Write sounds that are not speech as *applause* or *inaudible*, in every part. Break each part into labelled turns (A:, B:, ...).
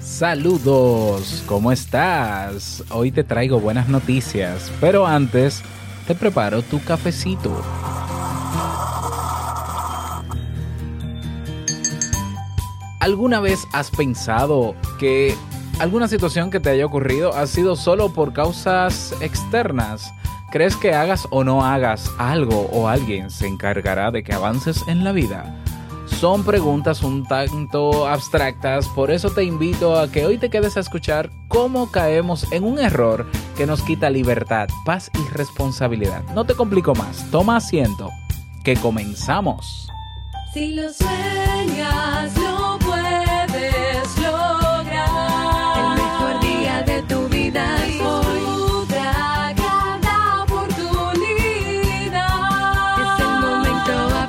A: Saludos, ¿cómo estás? Hoy te traigo buenas noticias, pero antes te preparo tu cafecito. ¿Alguna vez has pensado que alguna situación que te haya ocurrido ha sido solo por causas externas? ¿Crees que hagas o no hagas algo o alguien se encargará de que avances en la vida? Son preguntas un tanto abstractas, por eso te invito a que hoy te quedes a escuchar cómo caemos en un error que nos quita libertad, paz y responsabilidad. No te complico más, toma asiento, que comenzamos.
B: Si lo sueñas, lo puedes lograr.
C: El mejor día de tu vida es hoy.
B: Disfruta cada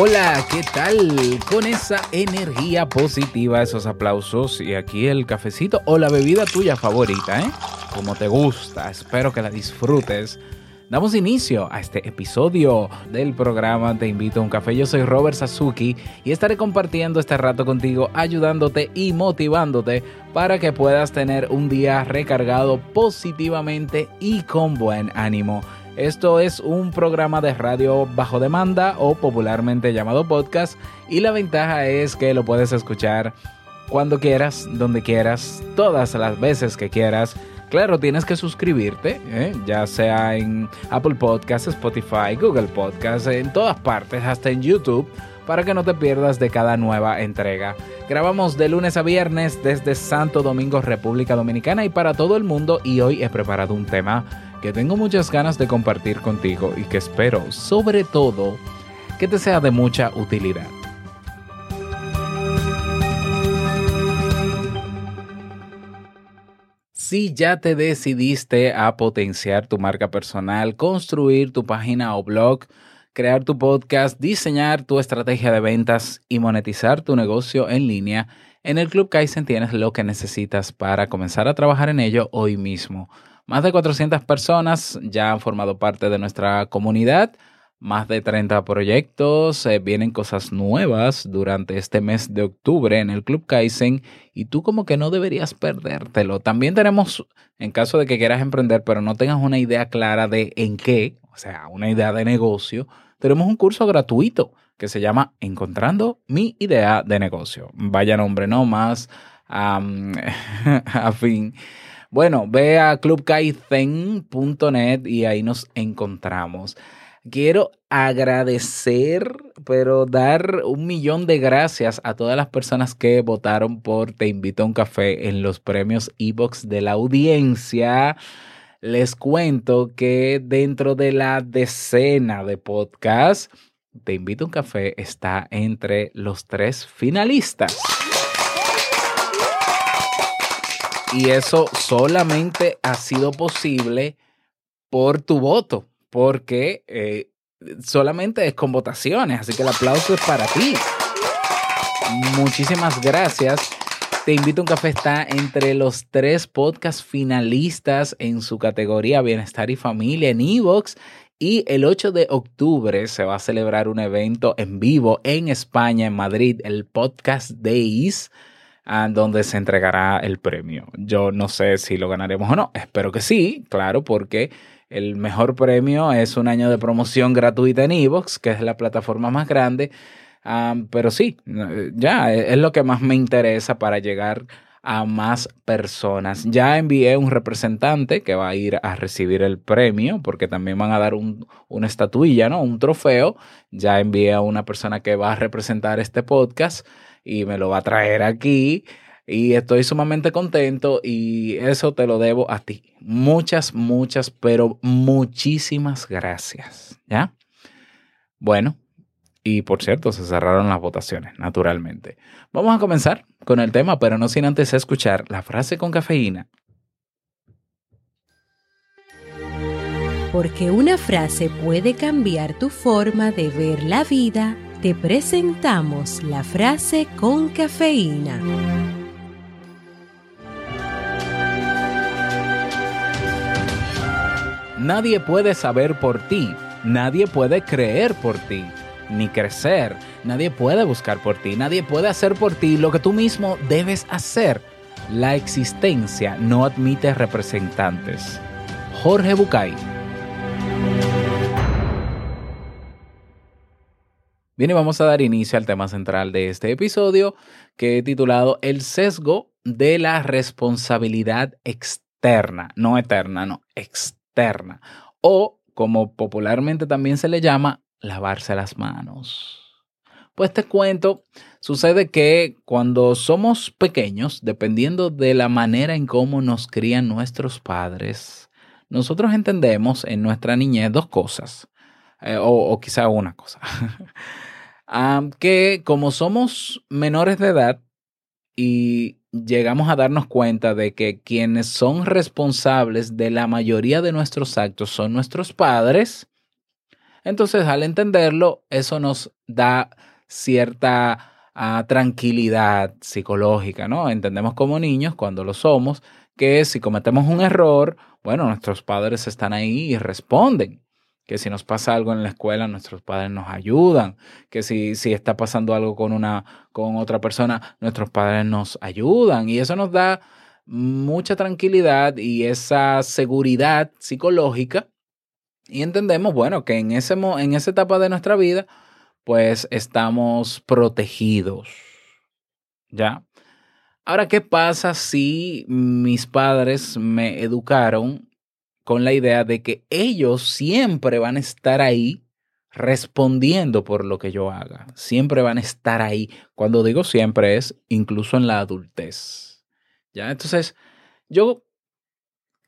A: Hola, ¿qué tal? Con esa energía positiva, esos aplausos y aquí el cafecito o la bebida tuya favorita, ¿eh? Como te gusta, espero que la disfrutes. Damos inicio a este episodio del programa Te invito a un café. Yo soy Robert Sasuki y estaré compartiendo este rato contigo, ayudándote y motivándote para que puedas tener un día recargado positivamente y con buen ánimo. Esto es un programa de radio bajo demanda o popularmente llamado podcast y la ventaja es que lo puedes escuchar cuando quieras, donde quieras, todas las veces que quieras. Claro, tienes que suscribirte, ¿eh? ya sea en Apple Podcasts, Spotify, Google Podcasts, en todas partes, hasta en YouTube, para que no te pierdas de cada nueva entrega. Grabamos de lunes a viernes desde Santo Domingo, República Dominicana y para todo el mundo y hoy he preparado un tema que tengo muchas ganas de compartir contigo y que espero, sobre todo, que te sea de mucha utilidad. Si ya te decidiste a potenciar tu marca personal, construir tu página o blog, crear tu podcast, diseñar tu estrategia de ventas y monetizar tu negocio en línea, en el Club Kaizen tienes lo que necesitas para comenzar a trabajar en ello hoy mismo. Más de 400 personas ya han formado parte de nuestra comunidad, más de 30 proyectos, eh, vienen cosas nuevas durante este mes de octubre en el Club Kaizen y tú como que no deberías perdértelo. También tenemos, en caso de que quieras emprender pero no tengas una idea clara de en qué, o sea, una idea de negocio, tenemos un curso gratuito que se llama Encontrando mi idea de negocio. Vaya nombre, no más um, afín. *laughs* Bueno, ve a clubkaizen.net y ahí nos encontramos. Quiero agradecer, pero dar un millón de gracias a todas las personas que votaron por Te invito a un café en los premios Evox de la audiencia. Les cuento que dentro de la decena de podcasts, Te invito a un café está entre los tres finalistas. Y eso solamente ha sido posible por tu voto, porque eh, solamente es con votaciones, así que el aplauso es para ti. Muchísimas gracias. Te invito a un café está entre los tres podcast finalistas en su categoría Bienestar y Familia en Evox. Y el 8 de octubre se va a celebrar un evento en vivo en España, en Madrid, el Podcast Days a donde se entregará el premio. Yo no sé si lo ganaremos o no, espero que sí, claro, porque el mejor premio es un año de promoción gratuita en Evox, que es la plataforma más grande. Pero sí, ya es lo que más me interesa para llegar a más personas. Ya envié un representante que va a ir a recibir el premio, porque también van a dar un, una estatuilla, ¿no? Un trofeo. Ya envié a una persona que va a representar este podcast y me lo va a traer aquí. y estoy sumamente contento y eso te lo debo a ti. Muchas, muchas, pero muchísimas gracias. ¿Ya? Bueno, y por cierto, se cerraron las votaciones, naturalmente. Vamos a comenzar con el tema, pero no sin antes escuchar la frase con cafeína.
D: Porque una frase puede cambiar tu forma de ver la vida, te presentamos la frase con cafeína.
A: Nadie puede saber por ti, nadie puede creer por ti, ni crecer, nadie puede buscar por ti, nadie puede hacer por ti lo que tú mismo debes hacer. La existencia no admite representantes. Jorge Bucay. Bien, y vamos a dar inicio al tema central de este episodio que he titulado El sesgo de la responsabilidad externa, no eterna, no, externa. O, como popularmente también se le llama, lavarse las manos. Pues te cuento, sucede que cuando somos pequeños, dependiendo de la manera en cómo nos crían nuestros padres, nosotros entendemos en nuestra niñez dos cosas, eh, o, quizá una cosa. *laughs* Que como somos menores de edad y llegamos a darnos cuenta de que quienes son responsables de la mayoría de nuestros actos son nuestros padres, entonces al entenderlo, eso nos da cierta ah, tranquilidad psicológica, ¿no? Entendemos como niños, cuando lo somos, que si cometemos un error, bueno, nuestros padres están ahí y responden que si nos pasa algo en la escuela, nuestros padres nos ayudan, que si, si está pasando algo con, una, con otra persona, nuestros padres nos ayudan y eso nos da mucha tranquilidad y esa seguridad psicológica y entendemos, bueno, que en, ese, en esa etapa de nuestra vida, pues estamos protegidos, ¿ya? Ahora, ¿qué pasa si mis padres me educaron con la idea de que ellos siempre van a estar ahí respondiendo por lo que yo haga. Siempre van a estar ahí. Cuando digo siempre es incluso en la adultez. ¿Ya? Entonces, yo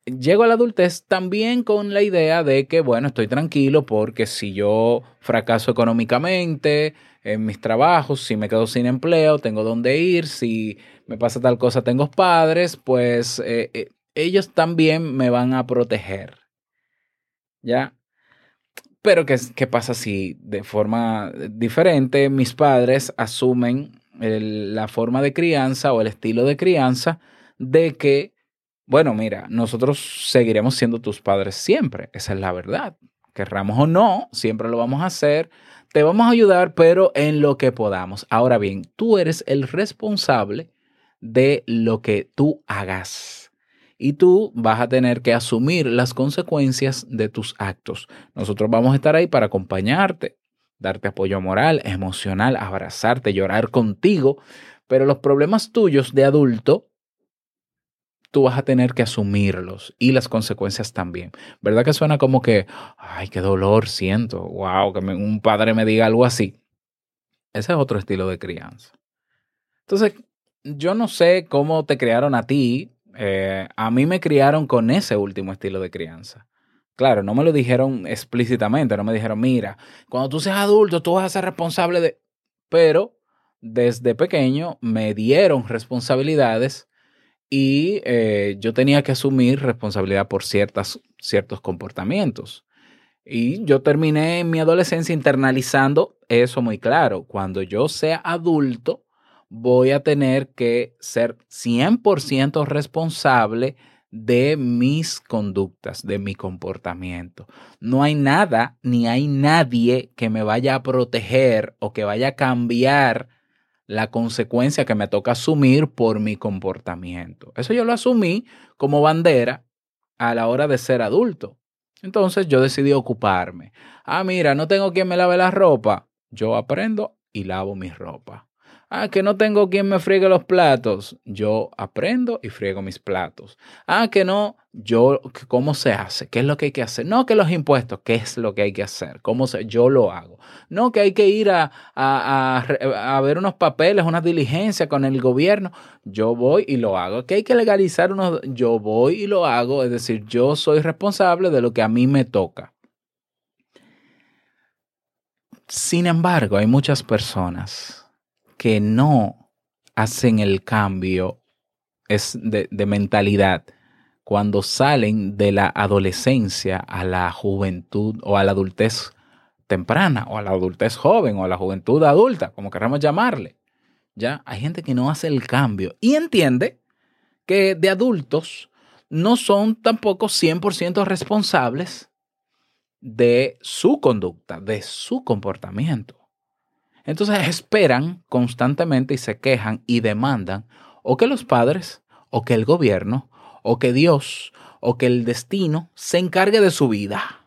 A: llego a la adultez también con la idea de que, bueno, estoy tranquilo porque si yo fracaso económicamente en mis trabajos, si me quedo sin empleo, tengo dónde ir, si me pasa tal cosa, tengo padres, pues eh, eh, ellos también me van a proteger. ¿Ya? Pero ¿qué, qué pasa si de forma diferente mis padres asumen la forma de crianza o el estilo de crianza de que, bueno, mira, nosotros seguiremos siendo tus padres siempre, esa es la verdad. Querramos o no, siempre lo vamos a hacer, te vamos a ayudar, pero en lo que podamos. Ahora bien, tú eres el responsable de lo que tú hagas y tú vas a tener que asumir las consecuencias de tus actos. Nosotros vamos a estar ahí para acompañarte, darte apoyo moral, emocional, abrazarte, llorar contigo, pero los problemas tuyos de adulto, tú vas a tener que asumirlos y las consecuencias también. ¿Verdad que suena como que, ay, qué dolor siento, wow, que un padre me diga algo así? Ese es otro estilo de crianza. Entonces, yo no sé cómo te criaron a ti, eh, a mí me criaron con ese último estilo de crianza. Claro, no me lo dijeron explícitamente, no me dijeron, mira, cuando tú seas adulto, tú vas a ser responsable de... Pero desde pequeño me dieron responsabilidades y eh, yo tenía que asumir responsabilidad por ciertas, ciertos comportamientos. Y yo terminé en mi adolescencia internalizando eso muy claro. Cuando yo sea adulto, voy a tener que ser 100% responsable de mis conductas, de mi comportamiento. No hay nada ni hay nadie que me vaya a proteger o que vaya a cambiar la consecuencia que me toca asumir por mi comportamiento. Eso yo lo asumí como bandera a la hora de ser adulto. Entonces yo decidí ocuparme. Ah, mira, no tengo quien me lave la ropa. Yo aprendo y lavo mi ropa. Ah, que no tengo quien me friegue los platos. Yo aprendo y friego mis platos. Ah, que no, yo, ¿cómo se hace? ¿Qué es lo que hay que hacer? No, que los impuestos, ¿qué es lo que hay que hacer? ¿Cómo se? Yo lo hago. No, que hay que ir a, a, a, a ver unos papeles, una diligencia con el gobierno. Yo voy y lo hago. Que hay que legalizar unos, yo voy y lo hago. Es decir, yo soy responsable de lo que a mí me toca. Sin embargo, hay muchas personas que no hacen el cambio es de, de, mentalidad cuando salen de la adolescencia a la juventud o a la adultez temprana o a la adultez joven o a la juventud adulta, como queramos llamarle. Ya hay gente que no hace el cambio y entiende que de adultos no son tampoco 100% responsables de su conducta, de su comportamiento. Entonces esperan constantemente y se quejan y demandan o que los padres, o que el gobierno, o que Dios, o que el destino se encargue de su vida.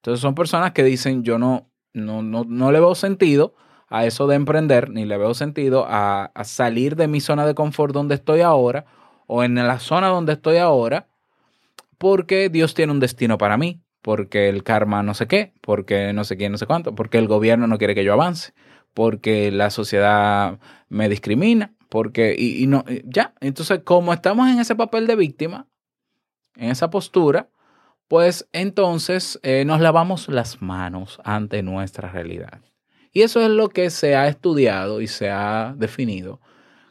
A: Entonces son personas que dicen, yo no, no, no, no le veo sentido a eso de emprender, ni le veo sentido a, a salir de mi zona de confort donde estoy ahora, o en la zona donde estoy ahora, porque Dios tiene un destino para mí, porque el karma no sé qué, porque no sé quién, no sé cuánto, porque el gobierno no quiere que yo avance, porque la sociedad me discrimina, porque, y, y no, ya, entonces como estamos en ese papel de víctima, en esa postura, pues entonces eh, nos lavamos las manos ante nuestra realidad. Y eso es lo que se ha estudiado y se ha definido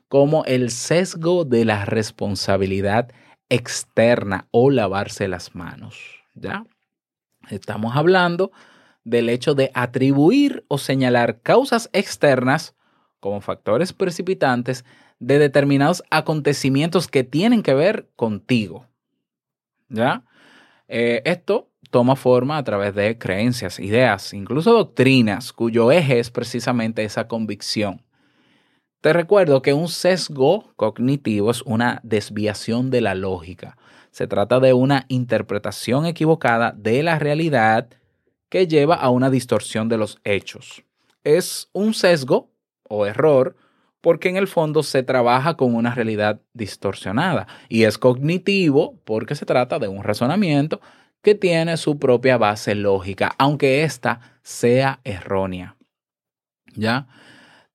A: como el sesgo de la responsabilidad externa o lavarse las manos, ¿ya? Estamos hablando del hecho de atribuir o señalar causas externas como factores precipitantes de determinados acontecimientos que tienen que ver contigo. ¿Ya? Eh, esto toma forma a través de creencias, ideas, incluso doctrinas, cuyo eje es precisamente esa convicción. Te recuerdo que un sesgo cognitivo es una desviación de la lógica. Se trata de una interpretación equivocada de la realidad que lleva a una distorsión de los hechos. Es un sesgo o error porque en el fondo se trabaja con una realidad distorsionada y es cognitivo porque se trata de un razonamiento que tiene su propia base lógica, aunque ésta sea errónea. ¿Ya?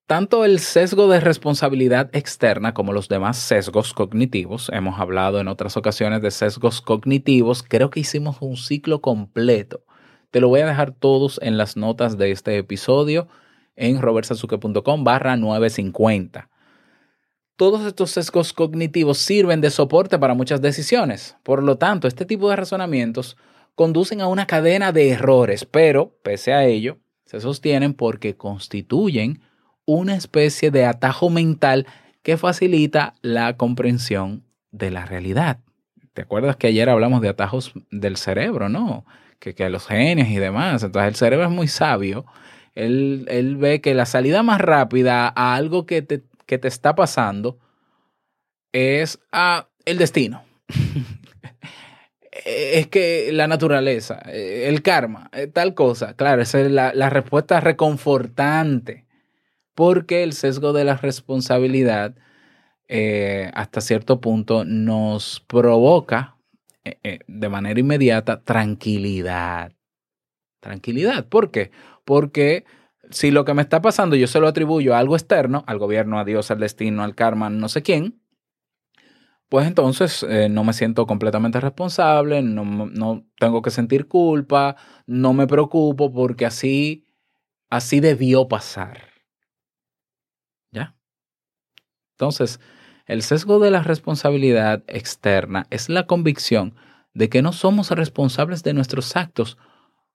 A: Tanto el sesgo de responsabilidad externa como los demás sesgos cognitivos, hemos hablado en otras ocasiones de sesgos cognitivos, creo que hicimos un ciclo completo. Te lo voy a dejar todos en las notas de este episodio en robertsazuke.com barra 950. Todos estos sesgos cognitivos sirven de soporte para muchas decisiones. Por lo tanto, este tipo de razonamientos conducen a una cadena de errores, pero, pese a ello, se sostienen porque constituyen una especie de atajo mental que facilita la comprensión de la realidad. ¿Te acuerdas que ayer hablamos de atajos del cerebro, no? Que, que los genes y demás. Entonces el cerebro es muy sabio. Él, él ve que la salida más rápida a algo que te, que te está pasando es a el destino. *laughs* es que la naturaleza, el karma, tal cosa. Claro, esa es la, la respuesta reconfortante porque el sesgo de la responsabilidad eh, hasta cierto punto nos provoca eh, eh, de manera inmediata tranquilidad. Tranquilidad. ¿Por qué? Porque si lo que me está pasando yo se lo atribuyo a algo externo, al gobierno, a Dios, al destino, al karma, no sé quién, pues entonces no me siento completamente responsable, no, no tengo que sentir culpa, no me preocupo porque así, así debió pasar. ¿Ya? Entonces, el sesgo de la responsabilidad externa es la convicción de que no somos responsables de nuestros actos.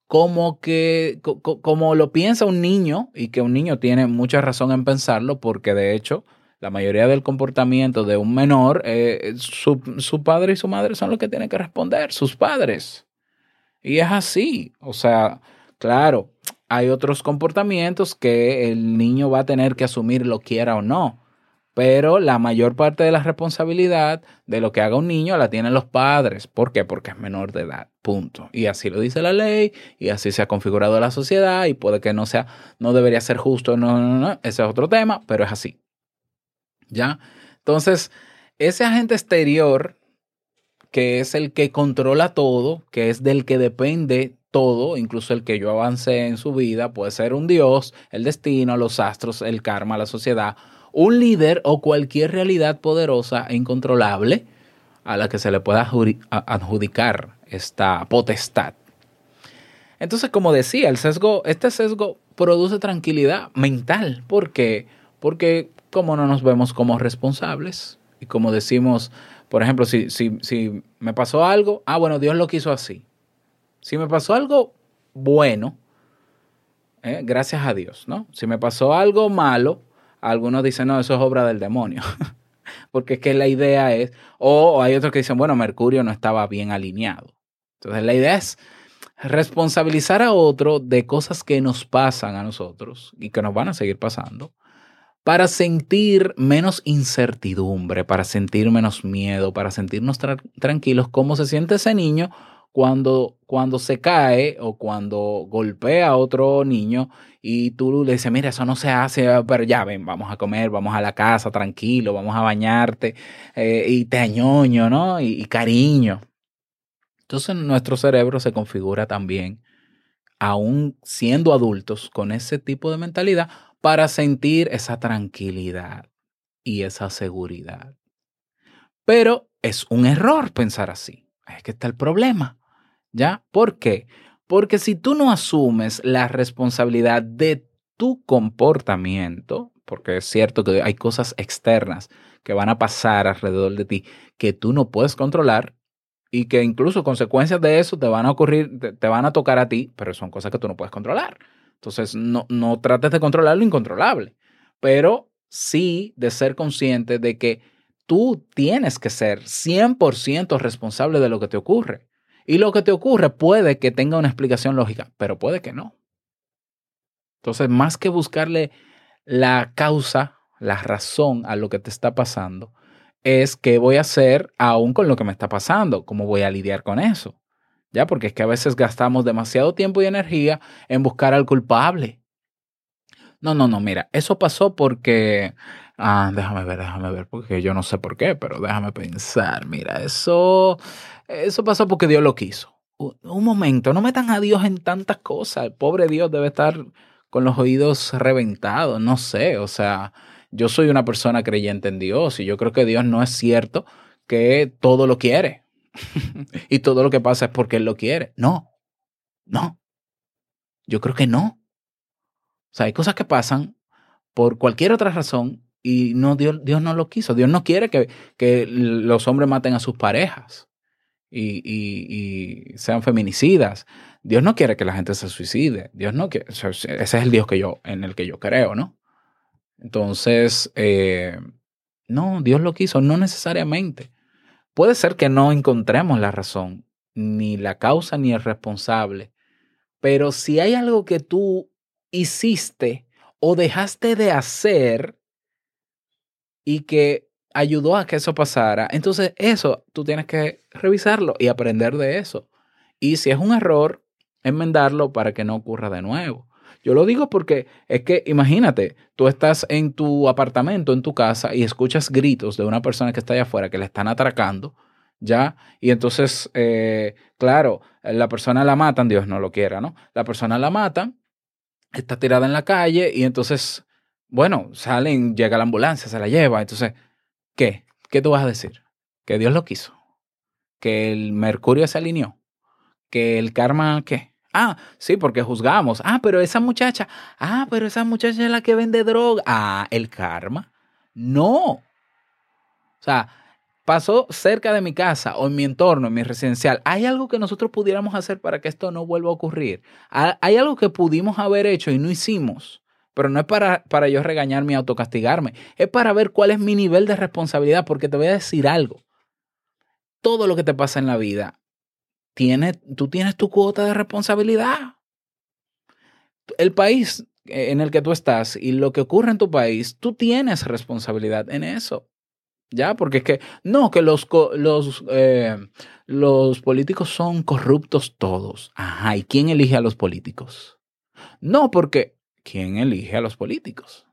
A: Como que co como lo piensa un niño y que un niño tiene mucha razón en pensarlo porque de hecho la mayoría del comportamiento de un menor eh, su, su padre y su madre son los que tienen que responder, sus padres. Y es así, o sea, claro, hay otros comportamientos que el niño va a tener que asumir lo quiera o no, Pero la mayor parte de la responsabilidad de lo que haga un niño la tienen los padres. ¿Por qué? Porque es menor de edad. Punto. Y así lo dice la ley, y así se ha configurado la sociedad, y puede que no sea, no debería ser justo, no, no, no. Ese es otro tema, pero es así. ¿Ya? Entonces, ese agente exterior, que es el que controla todo, que es del que depende todo, incluso el que yo avance en su vida, puede ser un Dios, el destino, los astros, el karma, la sociedad, un líder o cualquier realidad poderosa e incontrolable a la que se le pueda adjudicar esta potestad. Entonces, como decía, el sesgo, este sesgo produce tranquilidad mental. ¿Por qué? Porque como no nos vemos como responsables y como decimos, por ejemplo, si, si, si me pasó algo, ah, bueno, Dios lo quiso así. Si me pasó algo bueno, eh, gracias a Dios, ¿no? Si me pasó algo malo, algunos dicen, no, eso es obra del demonio. *laughs* Porque es que la idea es, o hay otros que dicen, bueno, Mercurio no estaba bien alineado. Entonces la idea es responsabilizar a otro de cosas que nos pasan a nosotros y que nos van a seguir pasando para sentir menos incertidumbre, para sentir menos miedo, para sentirnos tra- tranquilos, como se siente ese niño cuando, cuando se cae o cuando golpea a otro niño y tú le dices, mira, eso no se hace, pero ya ven, vamos a comer, vamos a la casa, tranquilo, vamos a bañarte, eh, y te añoño, ¿no? Y cariño. Entonces nuestro cerebro se configura también, aún siendo adultos, con ese tipo de mentalidad para sentir esa tranquilidad y esa seguridad. Pero es un error pensar así. Es que está el problema. ¿Ya? ¿Por qué? Porque si tú no asumes la responsabilidad de tu comportamiento, porque es cierto que hay cosas externas que van a pasar alrededor de ti que tú no puedes controlar y que incluso consecuencias de eso te van a ocurrir, te, van a tocar a ti, pero son cosas que tú no puedes controlar. Entonces, no, no trates de controlar lo incontrolable, pero sí de ser consciente de que tú tienes que ser 100% responsable de lo que te ocurre. Y lo que te ocurre puede que tenga una explicación lógica, pero puede que no. Entonces, más que buscarle la causa, la razón a lo que te está pasando, es qué voy a hacer aún con lo que me está pasando, cómo voy a lidiar con eso. ¿Ya? Porque es que a veces gastamos demasiado tiempo y energía en buscar al culpable. No, no, no, mira, eso pasó porque... Ah, déjame ver, déjame ver, porque yo no sé por qué, pero déjame pensar. Mira, eso, eso pasó porque Dios lo quiso. Un, momento, no metan a Dios en tantas cosas. El pobre Dios debe estar con los oídos reventados, no sé, o sea, yo soy una persona creyente en Dios y yo creo que Dios no es cierto que todo lo quiere *laughs* y todo lo que pasa es porque Él lo quiere. No, no, yo creo que no. O sea, hay cosas que pasan por cualquier otra razón y no, Dios, Dios no lo quiso. Dios no quiere que, que los hombres maten a sus parejas y, y, sean feminicidas. Dios no quiere que la gente se suicide. Dios no quiere. Ese es el Dios que yo, en el que yo creo, ¿no? Entonces, eh, no, Dios lo quiso, no necesariamente. Puede ser que no encontremos la razón, ni la causa, ni el responsable. Pero si hay algo que tú hiciste o dejaste de hacer y que ayudó a que eso pasara, entonces eso tú tienes que revisarlo y aprender de eso. Y si es un error, enmendarlo para que no ocurra de nuevo. Yo lo digo porque es que imagínate, tú estás en tu apartamento, en tu casa, y escuchas gritos de una persona que está allá afuera que le están atracando, ¿ya? Y entonces, eh, claro, la persona la matan, Dios no lo quiera, ¿no? La persona la matan, está tirada en la calle y entonces, bueno, salen, llega la ambulancia, se la lleva, entonces, ¿qué? ¿Qué tú vas a decir? Que Dios lo quiso, que el mercurio se alineó, que el karma, ¿qué? Ah, sí, porque juzgamos. Ah, pero esa muchacha, ah, pero esa muchacha es la que vende droga. Ah, el karma. No. O sea, pasó cerca de mi casa o en mi entorno, en mi residencial. ¿Hay algo que nosotros pudiéramos hacer para que esto no vuelva a ocurrir? ¿Ha- ¿Hay algo que pudimos haber hecho y no hicimos? Pero no es para, para yo regañarme y autocastigarme. Es para ver cuál es mi nivel de responsabilidad, porque te voy a decir algo. Todo lo que te pasa en la vida tiene, tú tienes tu cuota de responsabilidad. El país en el que tú estás y lo que ocurre en tu país, tú tienes responsabilidad en eso. ¿Ya? Porque es que, no, que los, los, eh, los políticos son corruptos todos. Ajá, ¿y quién elige a los políticos? No, porque, ¿quién elige a los políticos?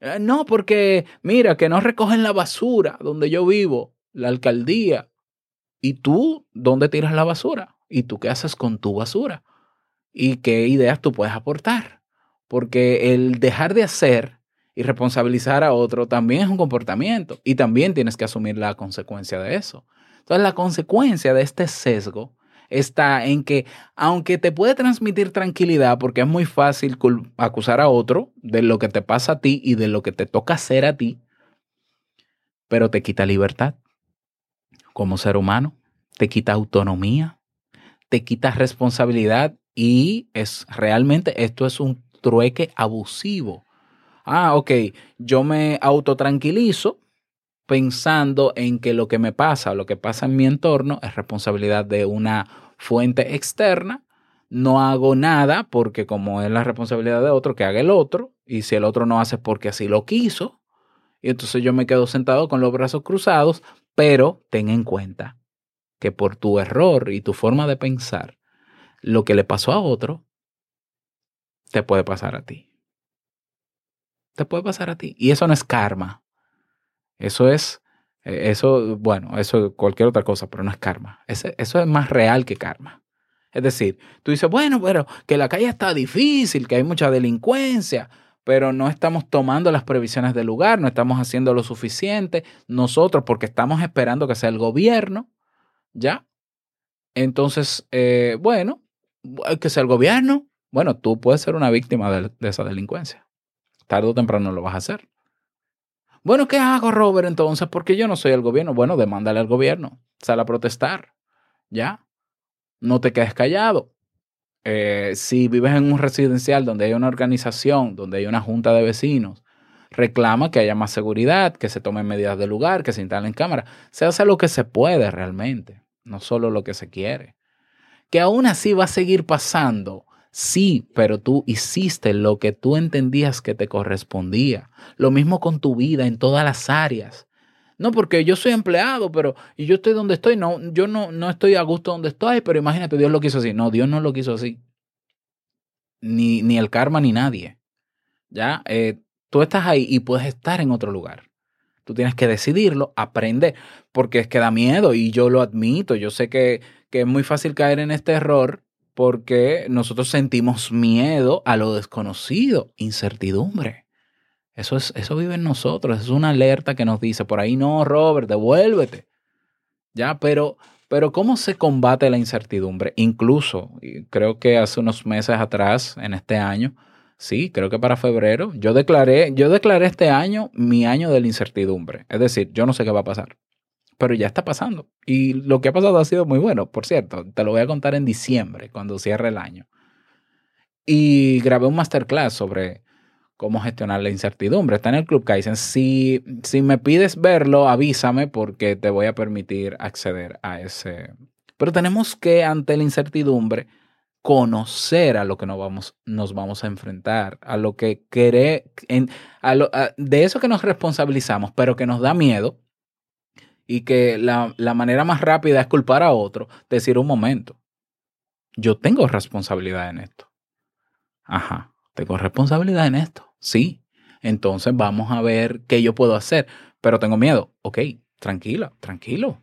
A: Eh, no, porque, mira, que no recogen la basura donde yo vivo, la alcaldía. ¿Y tú dónde tiras la basura? ¿Y tú qué haces con tu basura? ¿Y qué ideas tú puedes aportar? Porque el dejar de hacer y responsabilizar a otro también es un comportamiento y también tienes que asumir la consecuencia de eso. Entonces, la consecuencia de este sesgo está en que, aunque te puede transmitir tranquilidad, porque es muy fácil acusar a otro de lo que te pasa a ti y de lo que te toca hacer a ti, pero te quita libertad como ser humano, te quita autonomía, te quita responsabilidad y es realmente esto es un trueque abusivo. Ah, ok, yo me autotranquilizo pensando en que lo que me pasa, lo que pasa en mi entorno es responsabilidad de una fuente externa. No hago nada porque como es la responsabilidad de otro, que haga el otro. Y si el otro no hace porque así lo quiso. Y entonces yo me quedo sentado con los brazos cruzados, pero ten en cuenta que por tu error y tu forma de pensar, lo que le pasó a otro, te puede pasar a ti. Te puede pasar a ti. Y eso no es karma. Eso es, eh, eso, bueno, eso es cualquier otra cosa, pero no es karma. Eso es más real que karma. Es decir, tú dices, bueno, pero que la calle está difícil, que hay mucha delincuencia, pero no estamos tomando las previsiones del lugar, no estamos haciendo lo suficiente nosotros porque estamos esperando que sea el gobierno, ¿ya? Entonces, eh, bueno, que sea el gobierno, bueno, tú puedes ser una víctima de, de esa delincuencia. Tarde o temprano lo vas a hacer. Bueno, ¿qué hago, Robert, entonces? Porque yo no soy el gobierno. Bueno, demándale al gobierno. Sal a protestar. ¿Ya? No te quedes callado. Eh, si vives en un residencial donde hay una organización, donde hay una junta de vecinos, reclama que haya más seguridad, que se tomen medidas de lugar, que se instalen cámaras. Se hace lo que se puede realmente, no solo lo que se quiere. Que aún así va a seguir pasando. Sí, pero tú hiciste lo que tú entendías que te correspondía. Lo mismo con tu vida en todas las áreas. No, porque yo soy empleado, pero y yo estoy donde estoy. No, yo no, no estoy a gusto donde estoy, pero imagínate, Dios lo quiso así. No, Dios no lo quiso así. Ni, ni el karma ni nadie. Ya, Eh, tú estás ahí y puedes estar en otro lugar. Tú tienes que decidirlo, aprender, porque es que da miedo y yo lo admito. Yo sé que, que es muy fácil caer en este error porque nosotros sentimos miedo a lo desconocido, incertidumbre. Eso, es, eso vive en nosotros, es una alerta que nos dice, por ahí no, Robert, devuélvete. Ya, pero, pero ¿cómo se combate la incertidumbre? Incluso, creo que hace unos meses atrás, en este año, sí, creo que para febrero, yo declaré, yo declaré este año mi año de la incertidumbre. Es decir, yo no sé qué va a pasar pero ya está pasando. Y lo que ha pasado ha sido muy bueno, por cierto. Te lo voy a contar en diciembre, cuando cierre el año. Y grabé un masterclass sobre cómo gestionar la incertidumbre. Está en el Club Kaizen. Si, si me pides verlo, avísame porque te voy a permitir acceder a ese. Pero tenemos que, ante la incertidumbre, conocer a lo que nos vamos, nos vamos a enfrentar, a lo que queré, en, a lo, de eso que nos responsabilizamos, pero que nos da miedo y que la, la manera más rápida es culpar a otro, decir un momento, yo tengo responsabilidad en esto. Ajá, tengo responsabilidad en esto. Sí. Entonces vamos a ver qué yo puedo hacer, pero tengo miedo. Ok, tranquila, tranquilo.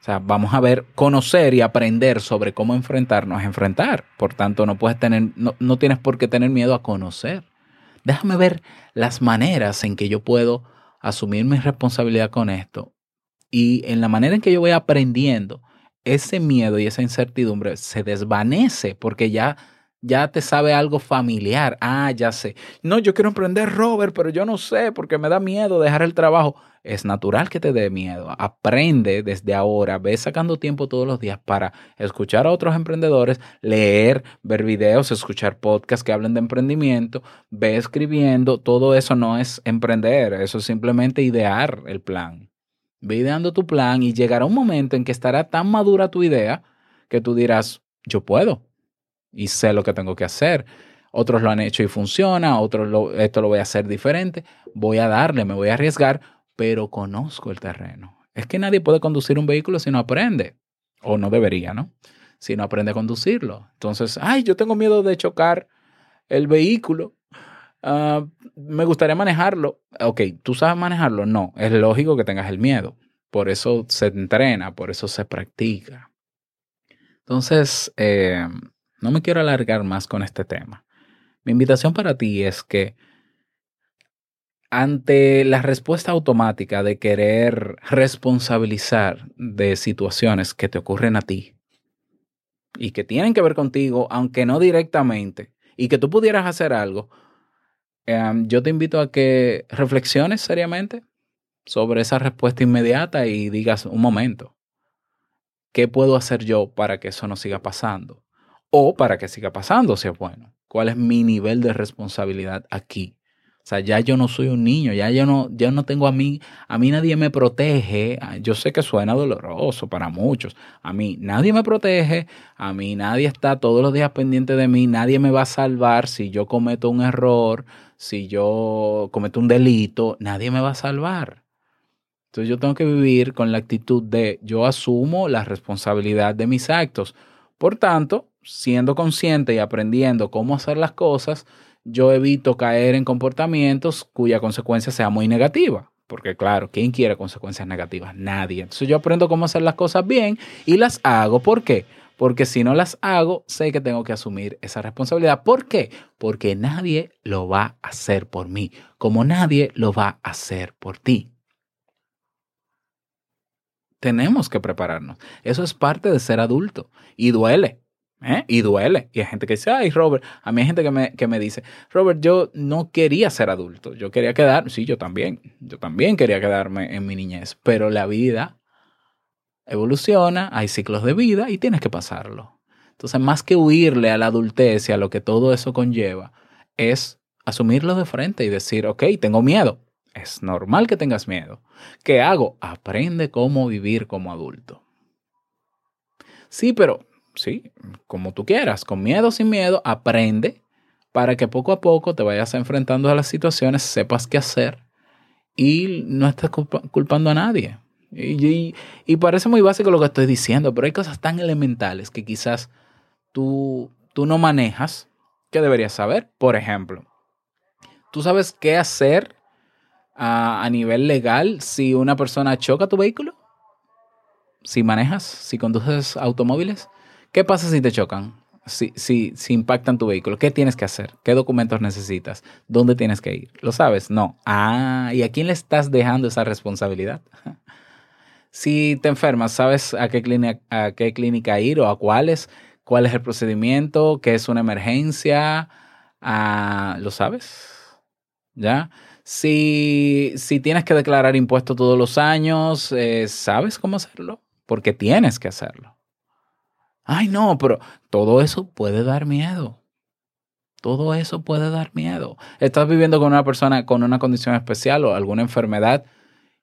A: O sea, vamos a ver, conocer y aprender sobre cómo enfrentarnos enfrentar. Por tanto, no puedes tener, no, no tienes por qué tener miedo a conocer. Déjame ver las maneras en que yo puedo asumir mi responsabilidad con esto y en la manera en que yo voy aprendiendo, ese miedo y esa incertidumbre se desvanece porque ya, ya te sabe algo familiar. Ah, ya sé. No, yo quiero emprender, Robert, pero yo no sé porque me da miedo dejar el trabajo. Es natural que te dé miedo. Aprende desde ahora, ve sacando tiempo todos los días para escuchar a otros emprendedores, leer, ver videos, escuchar podcasts que hablen de emprendimiento, ve escribiendo. Todo eso no es emprender, eso es simplemente idear el plan. Ve ideando tu plan y llegará un momento en que estará tan madura tu idea que tú dirás, yo puedo y sé lo que tengo que hacer. otros lo han hecho y funciona, otros esto lo voy a hacer diferente, voy a darle, me voy a arriesgar, pero conozco el terreno. Es que nadie puede conducir un vehículo si no aprende, o no debería, ¿no? Si no aprende a conducirlo. Entonces, ay, yo tengo miedo de chocar el vehículo. Ah, me gustaría manejarlo. Ok, ¿tú sabes manejarlo? No, es lógico que tengas el miedo. Por eso se entrena, por eso se practica. Entonces, eh, no me quiero alargar más con este tema. Mi invitación para ti es que ante la respuesta automática de querer responsabilizar de situaciones que te ocurren a ti y que tienen que ver contigo, aunque no directamente, y que tú pudieras hacer algo, em, yo te invito a que reflexiones seriamente sobre esa respuesta inmediata y digas un momento, ¿qué puedo hacer yo para que eso no siga pasando? O para que siga pasando si es bueno. ¿Cuál es mi nivel de responsabilidad aquí? O sea, ya yo no soy un niño, ya yo no, ya no tengo a mí, a mí nadie me protege. Ah, Yo sé que suena doloroso para muchos. A mí nadie me protege, a mí nadie está todos los días pendiente de mí, nadie me va a salvar si yo cometo un error, si yo cometo un delito, nadie me va a salvar. Entonces yo tengo que vivir con la actitud de yo asumo la responsabilidad de mis actos. Por tanto, siendo consciente y aprendiendo cómo hacer las cosas, yo evito caer en comportamientos cuya consecuencia sea muy negativa. Porque claro, ¿quién quiere consecuencias negativas? Nadie. Entonces yo aprendo cómo hacer las cosas bien y las hago. ¿Por qué? Porque si no las hago, sé que tengo que asumir esa responsabilidad. ¿Por qué? Porque nadie lo va a hacer por mí, como nadie lo va a hacer por ti. Tenemos que prepararnos. Eso es parte de ser adulto y duele. ¿eh? Y duele. Y hay gente que dice, ay, Robert, a mí hay gente que me, que me dice, Robert, yo no quería ser adulto, yo quería quedar, sí, yo también, yo también quería quedarme en mi niñez, pero la vida evoluciona, hay ciclos de vida y tienes que pasarlo. Entonces, más que huirle a la adultez y a lo que todo eso conlleva, es asumirlo de frente y decir, ok, tengo miedo. Es normal que tengas miedo. ¿Qué hago? Aprende cómo vivir como adulto. Sí, pero sí, como tú quieras, con miedo o sin miedo, aprende para que poco a poco te vayas enfrentando a las situaciones, sepas qué hacer y no estés culpa- culpando a nadie. Y, y- parece muy básico lo que estoy diciendo, pero hay cosas tan elementales que quizás tú, tú no manejas que deberías saber. Por ejemplo, ¿tú sabes qué hacer a, a nivel legal si una persona choca tu vehículo? Si manejas, si conduces automóviles. ¿Qué pasa si te chocan? Si, si, si impactan tu vehículo, ¿qué tienes que hacer? ¿Qué documentos necesitas? ¿Dónde tienes que ir? ¿Lo sabes? No. Ah, ¿y a quién le estás dejando esa responsabilidad? *laughs* Si te enfermas, ¿sabes a qué, clínica, a qué clínica ir o a cuáles? ¿Cuál es el procedimiento? ¿Qué es una emergencia? Ah, ¿Lo sabes? ¿Ya? Si, si tienes que declarar impuestos todos los años, eh, ¿sabes cómo hacerlo? Porque tienes que hacerlo. Ay, no, pero todo eso puede dar miedo. Todo eso puede dar miedo. Estás viviendo con una persona con una condición especial o alguna enfermedad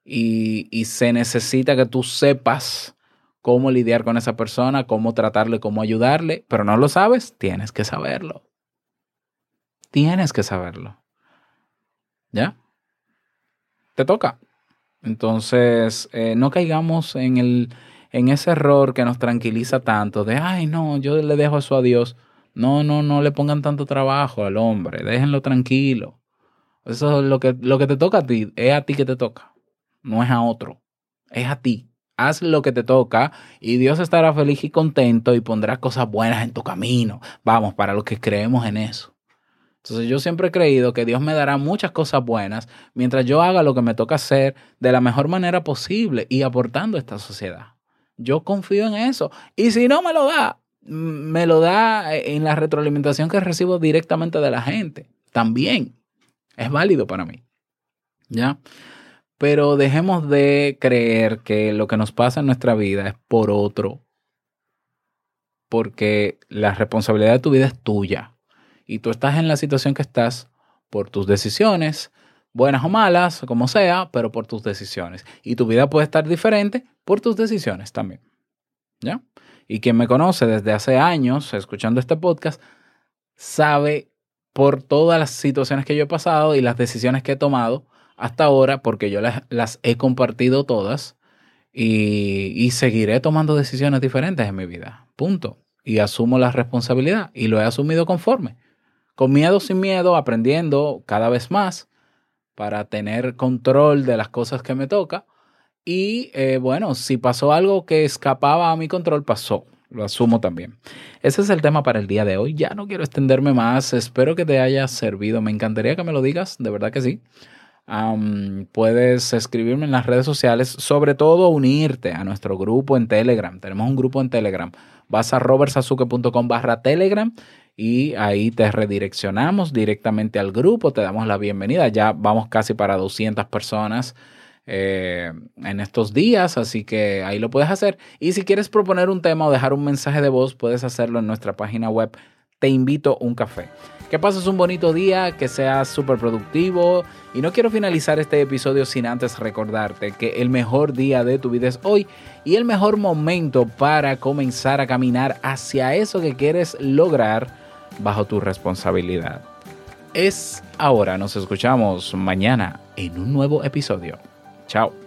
A: y, se necesita que tú sepas cómo lidiar con esa persona, cómo tratarle, cómo ayudarle, pero no lo sabes, tienes que saberlo. Tienes que saberlo. ¿Ya? Te toca. Entonces, eh, no caigamos en, el, en ese error que nos tranquiliza tanto de, ay, no, yo le dejo eso a Dios. No, no, no le pongan tanto trabajo al hombre, déjenlo tranquilo. Eso es lo que, lo que te toca a ti, es a ti que te toca, no es a otro, es a ti. Haz lo que te toca y Dios estará feliz y contento y pondrá cosas buenas en tu camino. Vamos, para los que creemos en eso. Entonces yo siempre he creído que Dios me dará muchas cosas buenas mientras yo haga lo que me toca hacer de la mejor manera posible y aportando a esta sociedad. Yo confío en eso. Y si no me lo da, me lo da en la retroalimentación que recibo directamente de la gente. También es válido para mí. ¿Ya? Pero dejemos de creer que lo que nos pasa en nuestra vida es por otro. Porque la responsabilidad de tu vida es tuya. Y tú estás en la situación que estás por tus decisiones, buenas o malas, como sea, pero por tus decisiones. Y tu vida puede estar diferente por tus decisiones también. ¿Ya? Y quien me conoce desde hace años escuchando este podcast sabe por todas las situaciones que yo he pasado y las decisiones que he tomado hasta ahora, porque yo las, he compartido todas y, y seguiré tomando decisiones diferentes en mi vida. Punto. Y asumo la responsabilidad y lo he asumido conforme. Con miedo, sin miedo, aprendiendo cada vez más para tener control de las cosas que me toca. Y eh, bueno, si pasó algo que escapaba a mi control, pasó. Lo asumo también. Ese es el tema para el día de hoy. Ya no quiero extenderme más. Espero que te haya servido. Me encantaría que me lo digas. De verdad que sí. Puedes escribirme en las redes sociales. Sobre todo unirte a nuestro grupo en Telegram. Tenemos un grupo en Telegram. Vas a robertsazuke.com barra Telegram y ahí te redireccionamos directamente al grupo. Te damos la bienvenida. Ya vamos casi para 200 personas eh, en estos días, así que ahí lo puedes hacer. Y si quieres proponer un tema o dejar un mensaje de voz, puedes hacerlo en nuestra página web. Te invito a un café. Que pases un bonito día, que seas súper productivo. Y no quiero finalizar este episodio sin antes recordarte que el mejor día de tu vida es hoy y el mejor momento para comenzar a caminar hacia eso que quieres lograr bajo tu responsabilidad. Es ahora, nos escuchamos mañana en un nuevo episodio. Chao.